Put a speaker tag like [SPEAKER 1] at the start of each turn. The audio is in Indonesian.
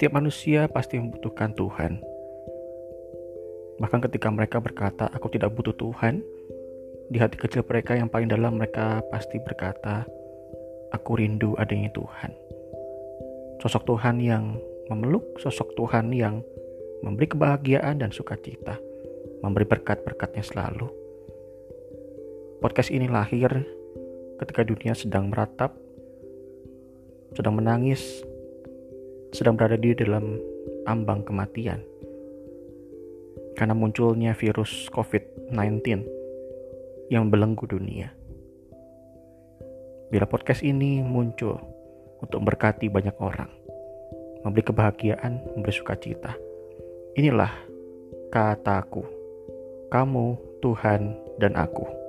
[SPEAKER 1] Setiap manusia pasti membutuhkan Tuhan. Bahkan ketika mereka berkata, "Aku tidak butuh Tuhan," di hati kecil mereka yang paling dalam, mereka pasti berkata, "Aku rindu adanya Tuhan." Sosok Tuhan yang memeluk, sosok Tuhan yang memberi kebahagiaan dan sukacita, memberi berkat-berkatnya selalu. Podcast ini lahir ketika dunia sedang meratap, sedang menangis, sedang berada di dalam ambang kematian. Karena munculnya virus COVID-19 yang membelenggu dunia. Bila podcast ini muncul untuk memberkati banyak orang, memberi kebahagiaan, memberi sukacita. Inilah kataku, kamu, Tuhan, dan aku.